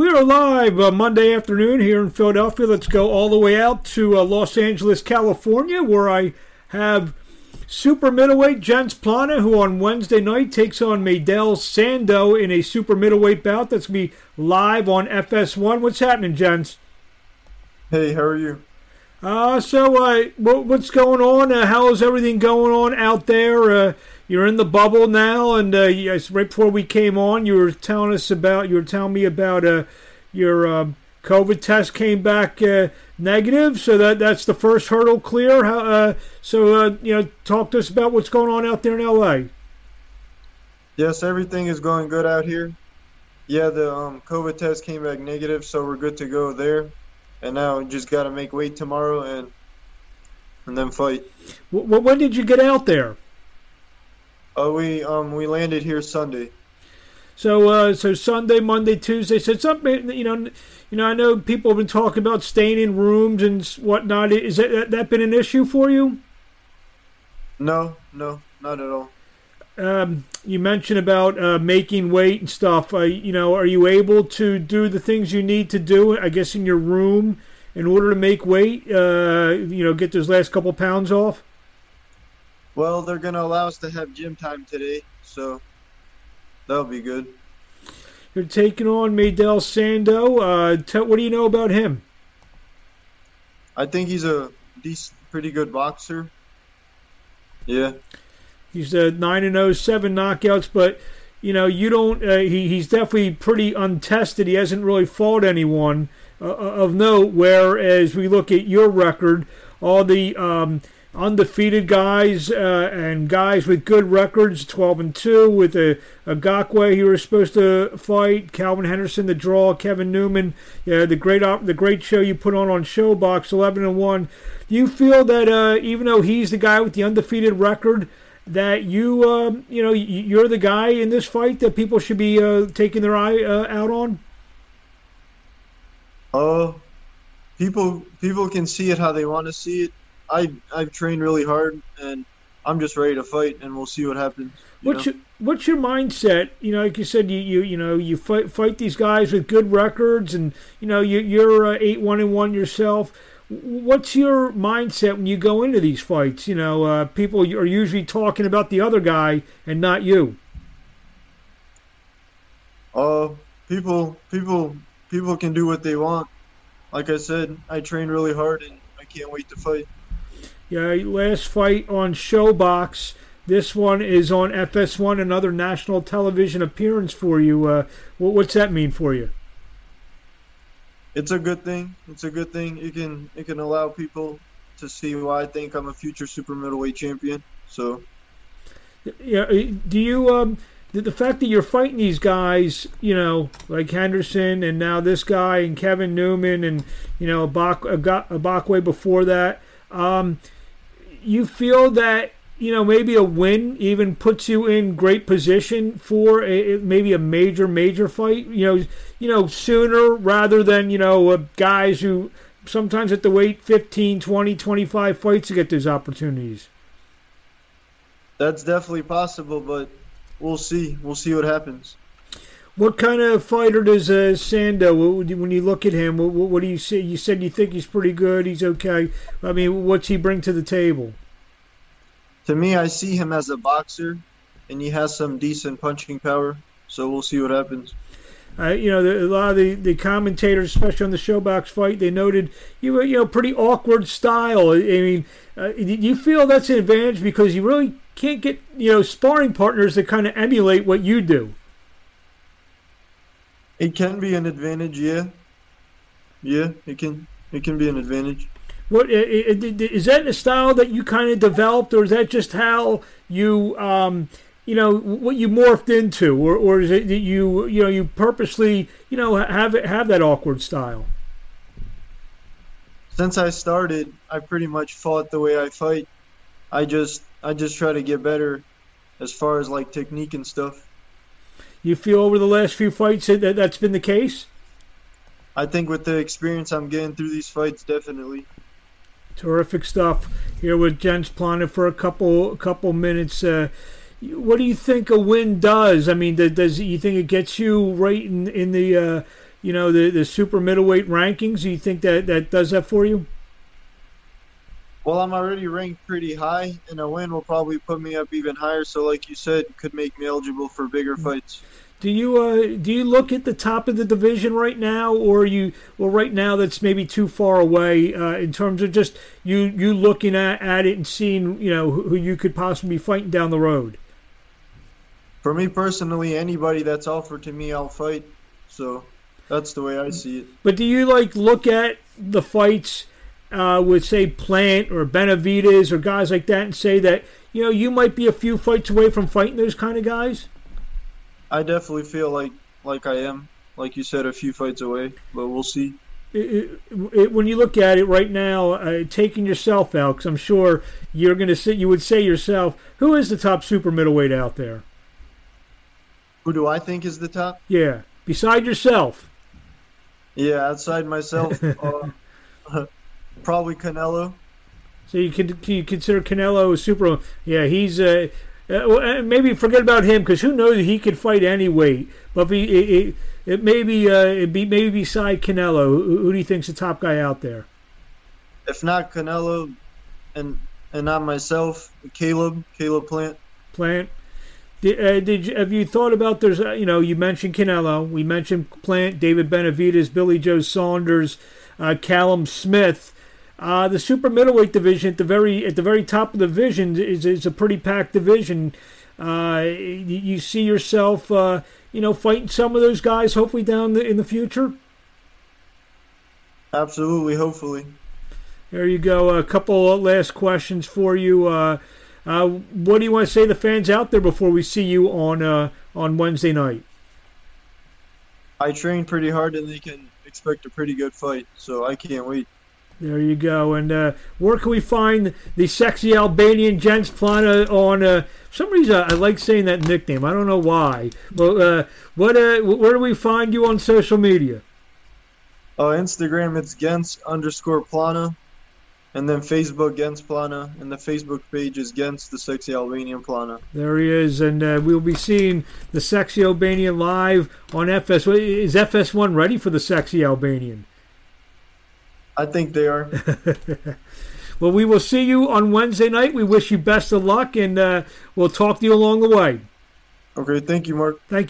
We are live uh, Monday afternoon here in Philadelphia. Let's go all the way out to uh, Los Angeles, California, where I have super middleweight Genc Pllana, who on Wednesday night takes on Maidel Sando in a super middleweight bout. That's going to be live on FS1. What's happening, Genc? Hey, how are you? Uh, so, uh, what, what's going on? Uh, how is everything going on out there? You're in the bubble now, and uh, yes, right before we came on, you were telling us about you were telling me about uh, your um, COVID test came back uh, negative, so that that's the first hurdle clear. How, uh, so uh, you know, talk to us about what's going on out there in LA. Yes, everything is going good out here. Yeah, the um, COVID test came back negative, so we're good to go there. And now just got to make weight tomorrow and and then fight. W- when did you get out there? Uh, we um we landed here Sunday. So uh, so Sunday, Monday, Tuesday. So something you know, you know. I know people have been talking about staying in rooms and whatnot. Is that that been an issue for you? No, no, not at all. Um, you mentioned about uh, making weight and stuff. Uh, you know, are you able to do the things you need to do? I guess in your room in order to make weight. Uh, you know, get those last couple pounds off. Well, they're going to allow us to have gym time today, so that'll be good. You're taking on Maidel Sando. Uh, t- what do you know about him? I think he's a decent, pretty good boxer. Yeah. He's a nine and 0, seven knockouts, but you know you don't. Uh, he he's definitely pretty untested. He hasn't really fought anyone uh, uh of note. Whereas we look at your record, all the um, undefeated guys uh, and guys with good records, 12 and 2 with a, a Gakwe he was supposed to fight, Kalvin Henderson the draw, Kevin Newman, yeah, the great op- the great show you put on on ShoBox, 11 and 1. Do you feel that uh, even though he's the guy with the undefeated record, that you um, you know you're the guy in this fight that people should be uh, taking their eye uh, out on? Oh, people people can see it how they want to see it I I've trained really hard and I'm just ready to fight, and we'll see what happens. What's know? your What's your mindset? You know, like you said, you you you know you fight fight these guys with good records, and you know you, you're uh, eight one and one yourself. What's your mindset when you go into these fights? You know, uh, people are usually talking about the other guy and not you. Uh, people, people, people can do what they want. Like I said, I train really hard, and I can't wait to fight. Yeah, last fight on ShoBox. This one is on FS1, another national television appearance for you. Uh, what's that mean for you? It's a good thing. It's a good thing. It can it can allow people to see why I think I'm a future super middleweight champion. So, yeah. Do you um the, fact that you're fighting these guys, you know, like Henderson and now this guy and Kevin Newman and you know a Abakwe before that. Um, you feel that you know maybe a win even puts you in great position for a, maybe a major major fight? You know you know sooner rather than you know uh, guys who sometimes have to wait 15 20 25 fights to get those opportunities. That's definitely possible but we'll see. We'll see what happens what kind of fighter does uh, Sando? When you look at him, what, what do you see? You said you think he's pretty good. He's okay. I mean, what's he bring to the table? To me, I see him as a boxer, and he has some decent punching power. So we'll see what happens. Uh, you know, the, a lot of the, the commentators, especially on the ShoBox fight, they noted you were, you know, pretty awkward style. I mean, uh, do you feel that's an advantage because you really can't get, you know, sparring partners that kind of emulate what you do? It can be an advantage, yeah. Yeah, it can. It can be an advantage. What is that a style that you kind of developed, or is that just how you, um, you know, what you morphed into, or, or is it that you, you know, you purposely, you know, have have that awkward style? Since I started, I pretty much fought the way I fight. I just, I just try to get better, as far as like technique and stuff. You feel over the last few fights that that's been the case? I think with the experience I'm getting through these fights, definitely. Terrific stuff here with Genc Pllana for a couple a couple minutes. Uh, what do you think a win does? I mean, does you think it gets you right in in the uh, you know, the the super middleweight rankings? Do you think that that does that for you? Well, I'm already ranked pretty high, and a win will probably put me up even higher. So, like you said, could make me eligible for bigger fights. Do you uh, do you look at the top of the division right now, or you well right now that's maybe too far away uh, in terms of just you you looking at, at it and seeing you know who, who you could possibly be fighting down the road? For me personally, anybody that's offered to me, I'll fight. So that's the way I see it. But do you like look at the fights uh, with say Plant or Benavidez or guys like that and say that you know you might be a few fights away from fighting those kind of guys? I definitely feel like like I am, like you said, a few fights away, but we'll see. It, it, when you look at it right now, uh, taking yourself out, because I'm sure you're going to sit, you would say yourself, who is the top super middleweight out there? Who do I think is the top? Yeah, beside yourself. Yeah, outside myself, uh, probably Canelo. So you can you consider Canelo a super? Yeah, he's uh, uh, maybe forget about him because who knows he could fight any weight. But he, it, it, it may be uh, it be maybe beside Canelo. Who, who do you think's the top guy out there? If not Canelo, and and not myself, Caleb, Caleb Plant. Plant. Did, uh, did you, have you thought about there's uh, you know you mentioned Canelo, we mentioned Plant, David Benavidez, Billy Joe Saunders, uh, Callum Smith. Uh, the super middleweight division at the very at the very top of the division is is a pretty packed division. Uh, you, you, see yourself, uh, you know, fighting some of those guys, hopefully down the, in the future. Absolutely, hopefully. There you go. A couple last questions for you. Uh, uh, what do you want to say to the fans out there before we see you on uh, on Wednesday night? I train pretty hard, and they can expect a pretty good fight. So I can't wait. There you go. And uh, where can we find the sexy Albanian Genc Pllana on? Uh, some reason, I like saying that nickname. I don't know why. Well, uh, what? Uh, where do we find you on social media? Uh, Instagram, it's Genc underscore Pllana. And then Facebook, Genc Pllana. And the Facebook page is Genc, the sexy Albanian Pllana. There he is. And uh, we'll be seeing the sexy Albanian live on FS. Is FS1 ready for the sexy Albanian? I think they are. well, we will see you on Wednesday night. We wish you best of luck, and uh, we'll talk to you along the way. Okay, thank you, Marc. Thank you.